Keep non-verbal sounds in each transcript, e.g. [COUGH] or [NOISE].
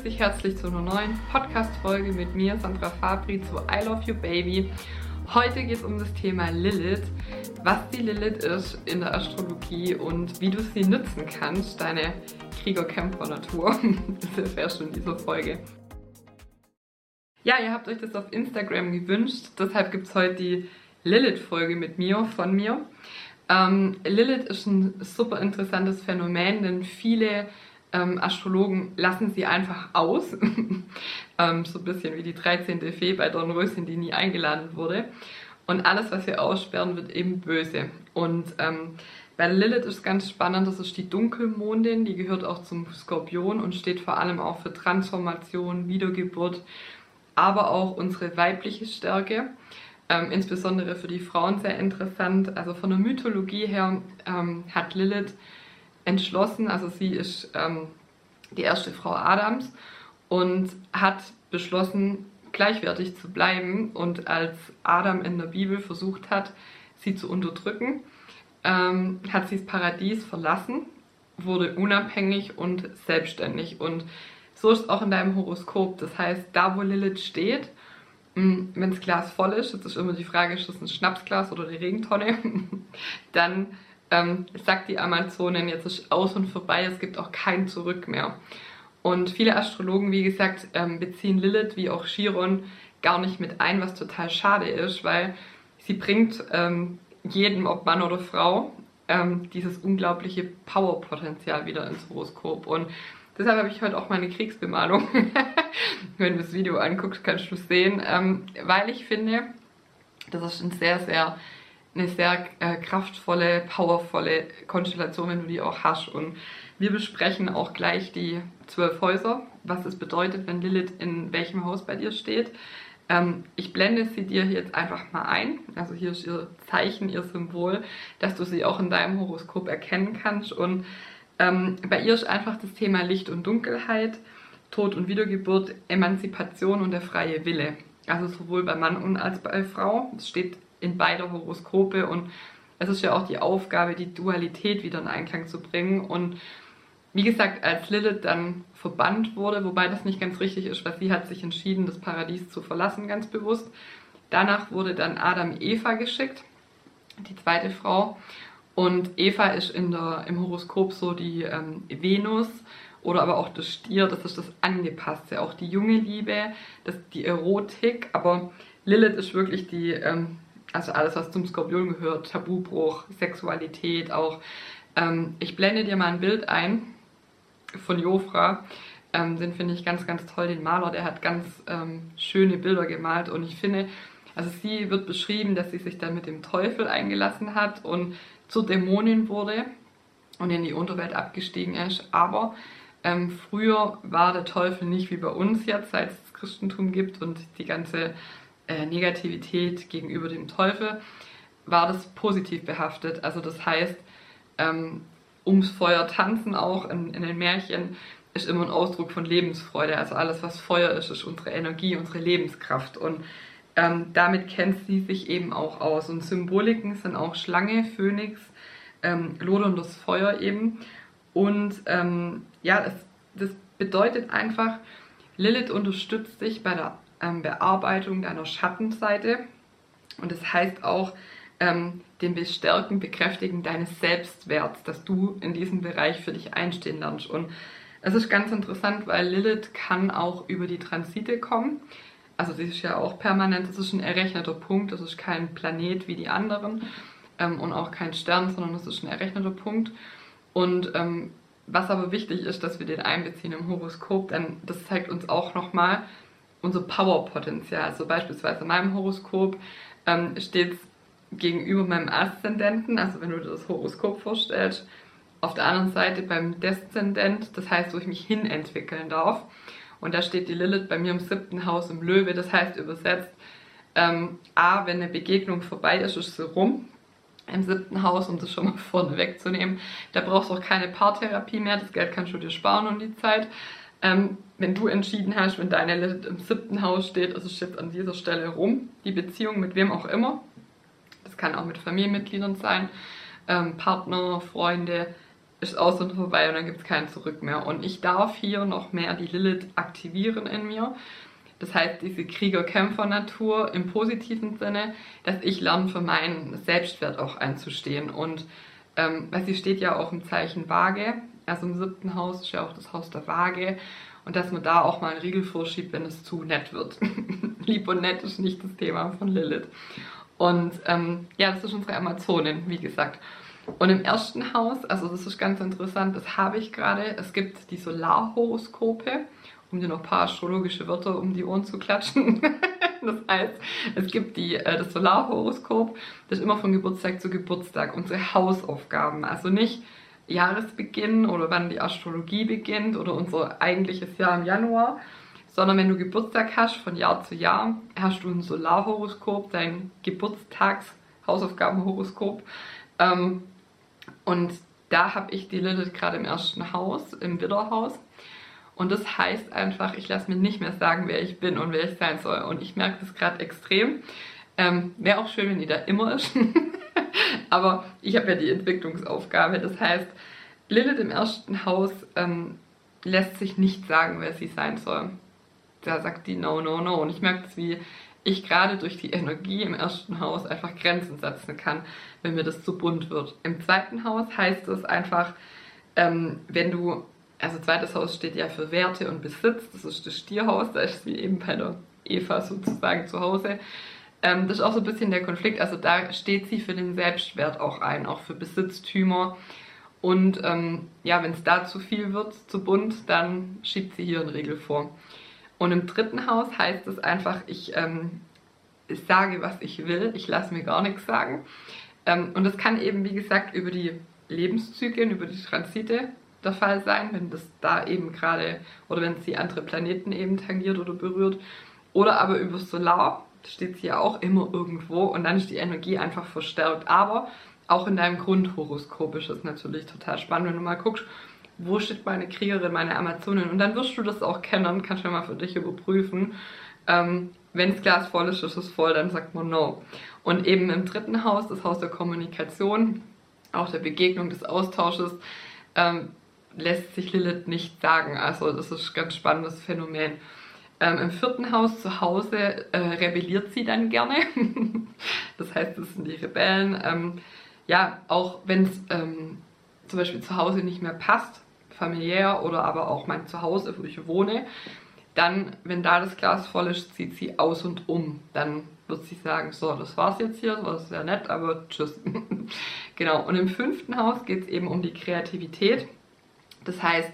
begrüße dich herzlich zu einer neuen Podcast-Folge mit mir, Sandra Fabri, zu I Love You Baby. Heute geht es um das Thema Lilith, was die Lilith ist in der Astrologie und wie du sie nutzen kannst, deine Krieger-Kämpfer-Natur. [LAUGHS] Das erfährst du in dieser Folge. Ja, ihr habt euch das auf Instagram gewünscht, deshalb gibt es heute die Lilith-Folge mit mir, von mir. Ähm, Lilith ist ein super interessantes Phänomen, denn viele ähm, Astrologen lassen sie einfach aus. [LAUGHS] ähm, so ein bisschen wie die 13. Fee bei Dornröschen, die nie eingeladen wurde. Und alles, was wir aussperren, wird eben böse. Und ähm, bei Lilith ist ganz spannend, das ist die Dunkelmondin, die gehört auch zum Skorpion und steht vor allem auch für Transformation, Wiedergeburt, aber auch unsere weibliche Stärke. Ähm, insbesondere für die Frauen sehr interessant. Also von der Mythologie her ähm, hat Lilith entschlossen, also sie ist ähm, die erste Frau Adams und hat beschlossen, gleichwertig zu bleiben. Und als Adam in der Bibel versucht hat, sie zu unterdrücken, ähm, hat sie das Paradies verlassen, wurde unabhängig und selbstständig. Und so ist es auch in deinem Horoskop. Das heißt, da wo Lilith steht, hm, wenn das Glas voll ist, das ist immer die Frage, ist das ein Schnapsglas oder die Regentonne, [LAUGHS] dann ähm, sagt die Amazonin, jetzt ist aus und vorbei, es gibt auch kein Zurück mehr. Und viele Astrologen, wie gesagt, ähm, beziehen Lilith wie auch Chiron gar nicht mit ein, was total schade ist, weil sie bringt ähm, jedem, ob Mann oder Frau, ähm, dieses unglaubliche Powerpotenzial wieder ins Horoskop. Und deshalb habe ich heute auch meine Kriegsbemalung. [LAUGHS] Wenn du das Video anguckst, kannst du es sehen, ähm, weil ich finde, das ist ein sehr, sehr eine sehr äh, kraftvolle, powervolle Konstellation, wenn du die auch hast. Und wir besprechen auch gleich die zwölf Häuser, was es bedeutet, wenn Lilith in welchem Haus bei dir steht. Ähm, ich blende sie dir jetzt einfach mal ein. Also hier ist ihr Zeichen, ihr Symbol, dass du sie auch in deinem Horoskop erkennen kannst. Und ähm, bei ihr ist einfach das Thema Licht und Dunkelheit, Tod und Wiedergeburt, Emanzipation und der freie Wille. Also sowohl bei Mann als bei Frau. Es steht in beider Horoskope und es ist ja auch die Aufgabe, die Dualität wieder in Einklang zu bringen und wie gesagt, als Lilith dann verbannt wurde, wobei das nicht ganz richtig ist, weil sie hat sich entschieden, das Paradies zu verlassen, ganz bewusst. Danach wurde dann Adam Eva geschickt, die zweite Frau. Und Eva ist in der, im Horoskop so die ähm, Venus oder aber auch das Stier, das ist das Angepasste, auch die junge Liebe, das, die Erotik. Aber Lilith ist wirklich die ähm, also alles, was zum Skorpion gehört, Tabubruch, Sexualität auch. Ähm, ich blende dir mal ein Bild ein von Jofra. Ähm, den finde ich ganz, ganz toll, den Maler, der hat ganz ähm, schöne Bilder gemalt und ich finde, also sie wird beschrieben, dass sie sich dann mit dem Teufel eingelassen hat und zur Dämonin wurde und in die Unterwelt abgestiegen ist, aber ähm, früher war der Teufel nicht wie bei uns jetzt, seit es das Christentum gibt und die ganze äh, Negativität gegenüber dem Teufel, war das positiv behaftet. Also das heißt, ähm, ums Feuer tanzen auch in, in den Märchen ist immer ein Ausdruck von Lebensfreude. Also alles, was Feuer ist, ist unsere Energie, unsere Lebenskraft. Und ähm, damit kennt sie sich eben auch aus. Und Symboliken sind auch Schlange, Phönix, ähm, loderndes Feuer eben. Und ähm, ja, das, das bedeutet einfach, Lilith unterstützt dich bei der ähm, Bearbeitung deiner Schattenseite. Und das heißt auch ähm, den Bestärken, Bekräftigen deines Selbstwerts, dass du in diesem Bereich für dich einstehen lernst. Und es ist ganz interessant, weil Lilith kann auch über die Transite kommen. Also sie ist ja auch permanent, das ist ein errechneter Punkt, das ist kein Planet wie die anderen ähm, und auch kein Stern, sondern das ist ein errechneter Punkt. Und ähm, was aber wichtig ist, dass wir den einbeziehen im Horoskop, denn das zeigt uns auch nochmal, unser Powerpotenzial. Also beispielsweise in meinem Horoskop ähm, steht gegenüber meinem Aszendenten, also wenn du dir das Horoskop vorstellst, auf der anderen Seite beim Deszendent, das heißt, wo ich mich hin entwickeln darf. Und da steht die Lilith bei mir im siebten Haus im Löwe, das heißt übersetzt, ähm, A, wenn eine Begegnung vorbei ist, ist sie rum im siebten Haus, um das schon mal [LAUGHS] vorne wegzunehmen. Da brauchst du auch keine Paartherapie mehr, das Geld kannst du dir sparen um die Zeit. Ähm, wenn du entschieden hast, wenn deine Lilith im siebten Haus steht, ist es jetzt an dieser Stelle rum, die Beziehung mit wem auch immer. Das kann auch mit Familienmitgliedern sein, ähm, Partner, Freunde, ist aus und vorbei und dann gibt es kein Zurück mehr. Und ich darf hier noch mehr die Lilith aktivieren in mir. Das heißt, diese Krieger-Kämpfer-Natur im positiven Sinne, dass ich lerne, für meinen Selbstwert auch einzustehen. Und ähm, weil sie steht ja auch im Zeichen Waage, also im siebten Haus ist ja auch das Haus der Waage. Und dass man da auch mal einen Riegel vorschiebt, wenn es zu nett wird. [LAUGHS] Lieb und nett ist nicht das Thema von Lilith. Und ähm, ja, das ist unsere Amazonin, wie gesagt. Und im ersten Haus, also das ist ganz interessant, das habe ich gerade, es gibt die Solarhoroskope, um dir noch ein paar astrologische Wörter um die Ohren zu klatschen. [LAUGHS] das heißt, es gibt die, äh, das Solarhoroskop, das ist immer von Geburtstag zu Geburtstag, unsere Hausaufgaben, also nicht Jahresbeginn oder wann die Astrologie beginnt oder unser eigentliches Jahr im Januar, sondern wenn du Geburtstag hast von Jahr zu Jahr, hast du ein Solarhoroskop, dein Geburtstags-Hausaufgabenhoroskop. Ähm, und da habe ich die Lilith gerade im ersten Haus, im Widderhaus. Und das heißt einfach, ich lasse mir nicht mehr sagen, wer ich bin und wer ich sein soll. Und ich merke das gerade extrem. Ähm, Wäre auch schön, wenn die da immer ist. [LAUGHS] [LAUGHS] Aber ich habe ja die Entwicklungsaufgabe. Das heißt, Lilith im ersten Haus ähm, lässt sich nicht sagen, wer sie sein soll. Da sagt die No, no, no. Und ich merke das, wie ich gerade durch die Energie im ersten Haus einfach Grenzen setzen kann, wenn mir das zu bunt wird. Im zweiten Haus heißt es einfach, ähm, wenn du, also zweites Haus steht ja für Werte und Besitz, das ist das Stierhaus, da ist sie eben bei der Eva sozusagen zu Hause. Ähm, das ist auch so ein bisschen der Konflikt. Also da steht sie für den Selbstwert auch ein, auch für Besitztümer. Und ähm, ja, wenn es da zu viel wird, zu bunt, dann schiebt sie hier einen Regel vor. Und im dritten Haus heißt es einfach, ich, ähm, sage, was ich will, ich lasse mir gar nichts sagen. Ähm, und das kann eben, wie gesagt, über die Lebenszyklen, über die Transite der Fall sein, wenn das da eben gerade oder wenn es die andere Planeten eben tangiert oder berührt. Oder aber über Solar, steht sie ja auch immer irgendwo und dann ist die Energie einfach verstärkt. Aber auch in deinem Grundhoroskop ist es natürlich total spannend, wenn du mal guckst, wo steht meine Kriegerin, meine Amazonin und dann wirst du das auch kennen, kannst du mal für dich überprüfen. Ähm, wenn das Glas voll ist, ist es voll, dann sagt man no. Und eben im dritten Haus, das Haus der Kommunikation, auch der Begegnung, des Austausches, ähm, lässt sich Lilith nicht sagen. Also das ist ein ganz spannendes Phänomen. Ähm, Im vierten Haus zu Hause äh, rebelliert sie dann gerne. [LAUGHS] das heißt, das sind die Rebellen. Ähm, ja, auch wenn es ähm, zum Beispiel zu Hause nicht mehr passt, familiär oder aber auch mein Zuhause, wo ich wohne, dann, wenn da das Glas voll ist, zieht sie aus und um. Dann wird sie sagen, so, das war's jetzt hier, das war sehr nett, aber tschüss. [LAUGHS] genau, und im fünften Haus geht es eben um die Kreativität. Das heißt,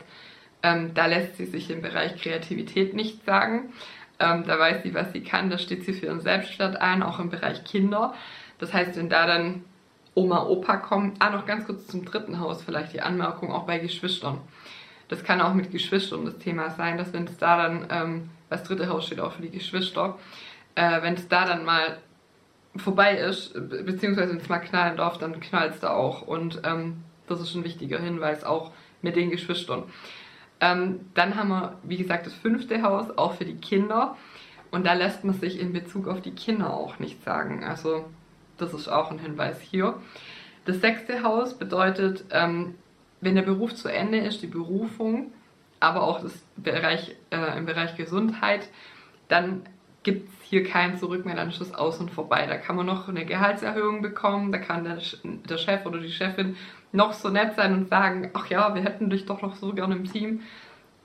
ähm, da lässt sie sich im Bereich Kreativität nicht sagen. Ähm, da weiß sie, was sie kann, da steht sie für ihren Selbstwert ein, auch im Bereich Kinder. Das heißt, wenn da dann Oma, Opa kommen, ah, noch ganz kurz zum dritten Haus vielleicht die Anmerkung, auch bei Geschwistern. Das kann auch mit Geschwistern das Thema sein, dass wenn es da dann, ähm, das dritte Haus steht auch für die Geschwister, äh, wenn es da dann mal vorbei ist, beziehungsweise wenn es mal knallen darf, dann knallt es da auch. Und ähm, das ist ein wichtiger Hinweis, auch mit den Geschwistern. Ähm, dann haben wir, wie gesagt, das fünfte Haus, auch für die Kinder. Und da lässt man sich in Bezug auf die Kinder auch nicht sagen. Also das ist auch ein Hinweis hier. Das sechste Haus bedeutet, ähm, wenn der Beruf zu Ende ist, die Berufung, aber auch das Bereich, äh, im Bereich Gesundheit, dann gibt es hier kein Zurück mehr, dann ist es aus und vorbei. Da kann man noch eine Gehaltserhöhung bekommen, da kann der, der Chef oder die Chefin noch so nett sein und sagen, ach ja, wir hätten dich doch noch so gerne im Team.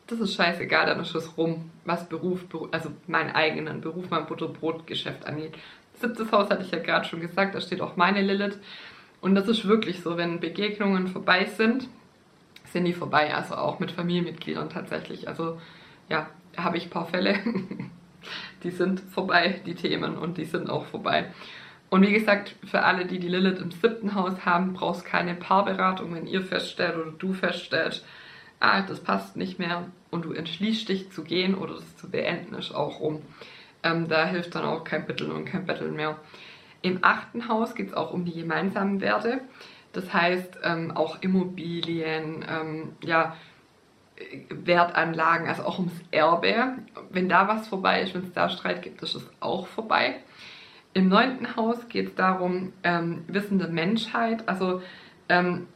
Das ist scheißegal, dann ist es rum, was Beruf, also meinen eigenen Beruf, mein Butterbrotgeschäft angeht. Siebtes Haus hatte ich ja gerade schon gesagt, da steht auch meine Lilith. Und das ist wirklich so, wenn Begegnungen vorbei sind, sind die vorbei. Also auch mit Familienmitgliedern tatsächlich. Also ja, habe ich ein paar Fälle, [LAUGHS] die sind vorbei, die Themen, und die sind auch vorbei. Und wie gesagt, für alle, die die Lilith im siebten Haus haben, brauchst keine Paarberatung, wenn ihr feststellt oder du feststellst, ah, das passt nicht mehr und du entschließt dich zu gehen oder das zu beenden, ist auch um. Ähm, da hilft dann auch kein Bitteln und kein Betteln mehr. Im achten Haus geht es auch um die gemeinsamen Werte. Das heißt, ähm, auch Immobilien, ähm, ja, Wertanlagen, also auch ums Erbe. Wenn da was vorbei ist, wenn es da Streit gibt, ist es auch vorbei. Im neunten Haus geht es darum, ähm, wissende Menschheit. Also ähm,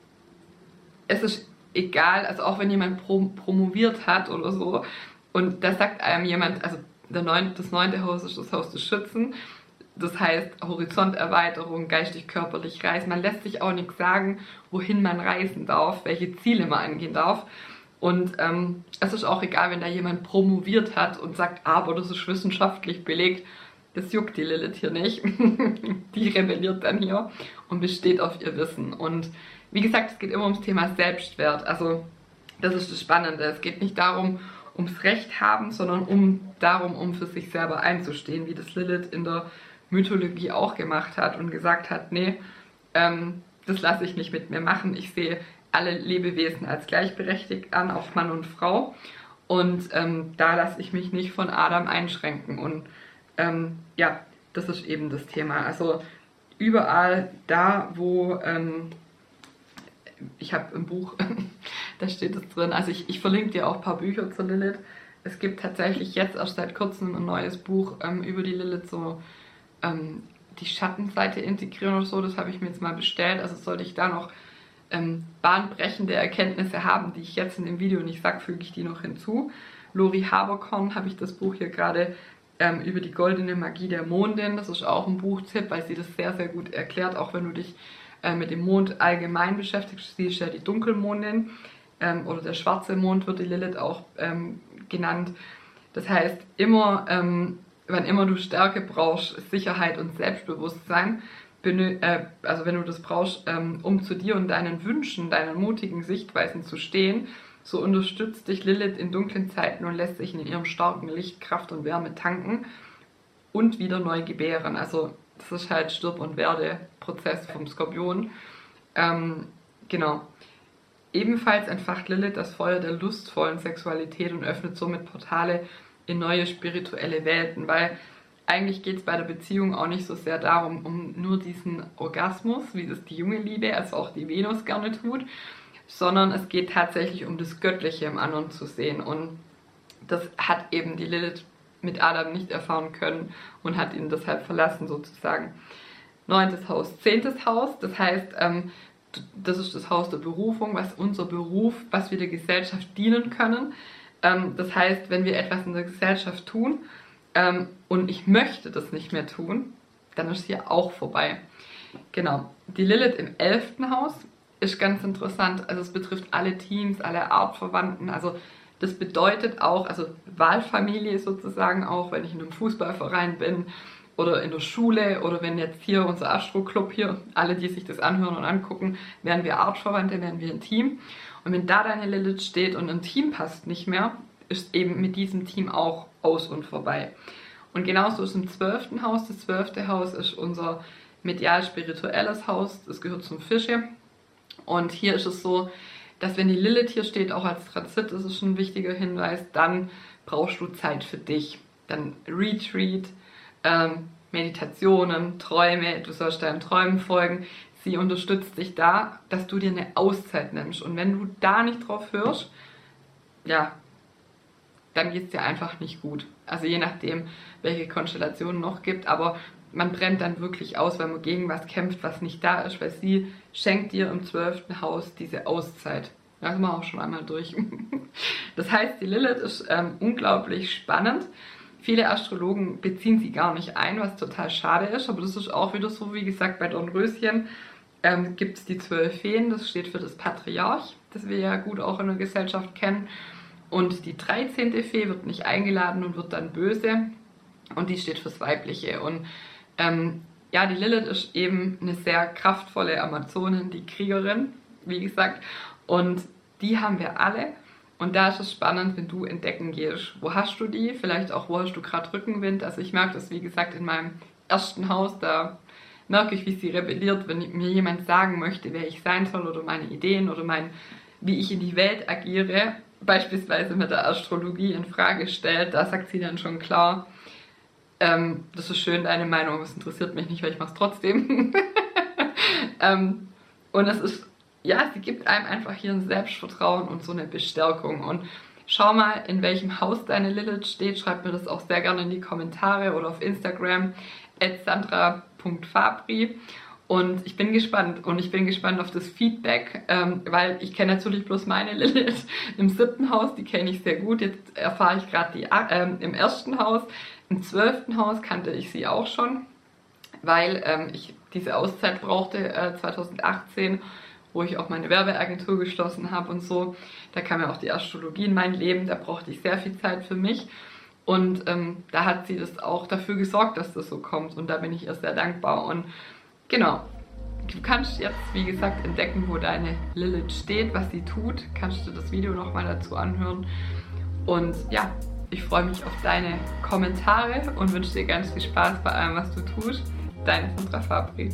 es ist egal, also auch wenn jemand prom promoviert hat oder so und da sagt einem jemand, also neun, das neunte Haus ist das Haus des Schützen, das heißt Horizonterweiterung, geistig, körperlich reisen. Man lässt sich auch nichts sagen, wohin man reisen darf, welche Ziele man angehen darf. Und ähm, es ist auch egal, wenn da jemand promoviert hat und sagt, aber das ist wissenschaftlich belegt. Das juckt die Lilith hier nicht. [LAUGHS] die rebelliert dann hier und besteht auf ihr Wissen. Und wie gesagt, es geht immer ums Thema Selbstwert. Also das ist das Spannende. Es geht nicht darum, ums Recht haben, sondern um darum, um für sich selber einzustehen, wie das Lilith in der Mythologie auch gemacht hat und gesagt hat, nee, ähm, das lasse ich nicht mit mir machen. Ich sehe alle Lebewesen als gleichberechtigt an, auch Mann und Frau. Und ähm, da lasse ich mich nicht von Adam einschränken. Und ähm, ja, das ist eben das Thema. Also überall da, wo ähm, ich habe im Buch, [LAUGHS] da steht es drin, also ich, ich verlinke dir auch ein paar Bücher zu Lilith. Es gibt tatsächlich jetzt erst seit kurzem ein neues Buch ähm, über die Lilith, so ähm, die Schattenseite integrieren oder so. Das habe ich mir jetzt mal bestellt. Also sollte ich da noch ähm, bahnbrechende Erkenntnisse haben, die ich jetzt in dem Video nicht sage, füge ich die noch hinzu. Lori Haberkorn habe ich das Buch hier gerade ähm, über die goldene Magie der Mondin. Das ist auch ein Buchtipp, weil sie das sehr, sehr gut erklärt, auch wenn du dich äh, mit dem Mond allgemein beschäftigst. Sie ist ja die Dunkelmondin ähm, oder der schwarze Mond wird die Lilith auch ähm, genannt. Das heißt, immer, ähm, wann immer du Stärke brauchst, Sicherheit und Selbstbewusstsein, äh, also wenn du das brauchst, ähm, um zu dir und deinen Wünschen, deinen mutigen Sichtweisen zu stehen, so unterstützt dich Lilith in dunklen Zeiten und lässt sich in ihrem starken Licht Kraft und Wärme tanken und wieder neu gebären. Also das ist halt Stirb- und Werde-Prozess vom Skorpion. Ähm, genau. Ebenfalls entfacht Lilith das Feuer der lustvollen Sexualität und öffnet somit Portale in neue spirituelle Welten, weil eigentlich geht es bei der Beziehung auch nicht so sehr darum, um nur diesen Orgasmus, wie das die junge Liebe, also auch die Venus gerne tut, sondern es geht tatsächlich um das Göttliche im anderen zu sehen. Und das hat eben die Lilith mit Adam nicht erfahren können und hat ihn deshalb verlassen sozusagen. Neuntes Haus, zehntes Haus, das heißt, ähm, das ist das Haus der Berufung, was unser Beruf, was wir der Gesellschaft dienen können. Ähm, das heißt, wenn wir etwas in der Gesellschaft tun ähm, und ich möchte das nicht mehr tun, dann ist hier auch vorbei. Genau. Die Lilith im elften Haus ist ganz interessant. Also es betrifft alle Teams, alle Artverwandten. Also das bedeutet auch, also Wahlfamilie sozusagen auch, wenn ich in einem Fußballverein bin oder in der Schule oder wenn jetzt hier unser Astro-Club hier, alle, die sich das anhören und angucken, wären wir Artverwandte, wären wir ein Team. Und wenn da deine Lilith steht und ein Team passt nicht mehr, ist eben mit diesem Team auch aus und vorbei. Und genauso ist im zwölften Haus. Das zwölfte Haus ist unser medial-spirituelles Haus. Das gehört zum Fische. Und hier ist es so, dass wenn die Lilith hier steht, auch als Transit, das ist ein wichtiger Hinweis, dann brauchst du Zeit für dich. Dann Retreat, ähm, Meditationen, Träume, du sollst deinen Träumen folgen. Sie unterstützt dich da, dass du dir eine Auszeit nimmst. Und wenn du da nicht drauf hörst, ja, dann geht es dir einfach nicht gut. Also je nachdem, welche Konstellationen noch gibt, aber man brennt dann wirklich aus, weil man gegen was kämpft, was nicht da ist, weil sie schenkt dir im zwölften Haus diese Auszeit. Da sind wir auch schon einmal durch. [LAUGHS] Das heißt, die Lilith ist ähm, unglaublich spannend. Viele Astrologen beziehen sie gar nicht ein, was total schade ist, aber das ist auch wieder so, wie gesagt, bei Dornröschen ähm, gibt es die zwölf Feen, das steht für das Patriarch, das wir ja gut auch in der Gesellschaft kennen. Und die 13. Fee wird nicht eingeladen und wird dann böse und die steht fürs Weibliche. Und ähm, ja, die Lilith ist eben eine sehr kraftvolle Amazonin, die Kriegerin, wie gesagt. Und die haben wir alle. Und da ist es spannend, wenn du entdecken gehst, wo hast du die, vielleicht auch, wo hast du gerade Rückenwind. Also ich merke das, wie gesagt, in meinem ersten Haus, da merke ich, wie sie rebelliert, wenn mir jemand sagen möchte, wer ich sein soll oder meine Ideen oder mein, wie ich in die Welt agiere, beispielsweise mit der Astrologie in Frage stellt, da sagt sie dann schon klar, ähm, das ist schön, deine Meinung, das interessiert mich nicht, weil ich mache es trotzdem. [LAUGHS] ähm, und es ist, ja, sie gibt einem einfach hier ein Selbstvertrauen und so eine Bestärkung. Und schau mal, in welchem Haus deine Lilith steht. Schreib mir das auch sehr gerne in die Kommentare oder auf Instagram, sandra.fabri. Und ich bin gespannt und ich bin gespannt auf das Feedback, ähm, weil ich kenne natürlich bloß meine [LAUGHS] Lilith im siebten Haus, die kenne ich sehr gut. Jetzt erfahre ich gerade die ähm, im ersten Haus. Im zwölften Haus kannte ich sie auch schon, weil ähm, ich diese Auszeit brauchte äh, 2018 wo ich auch meine Werbeagentur geschlossen habe und so. Da kam ja auch die Astrologie in mein Leben, da brauchte ich sehr viel Zeit für mich. Und ähm, da hat sie das auch dafür gesorgt, dass das so kommt. Und da bin ich ihr sehr dankbar. Und genau, du kannst jetzt, wie gesagt, entdecken, wo deine Lilith steht, was sie tut. Kannst du das Video nochmal dazu anhören. Und ja, ich freue mich auf deine Kommentare und wünsche dir ganz viel Spaß bei allem, was du tust. Deine Sandra Fabri.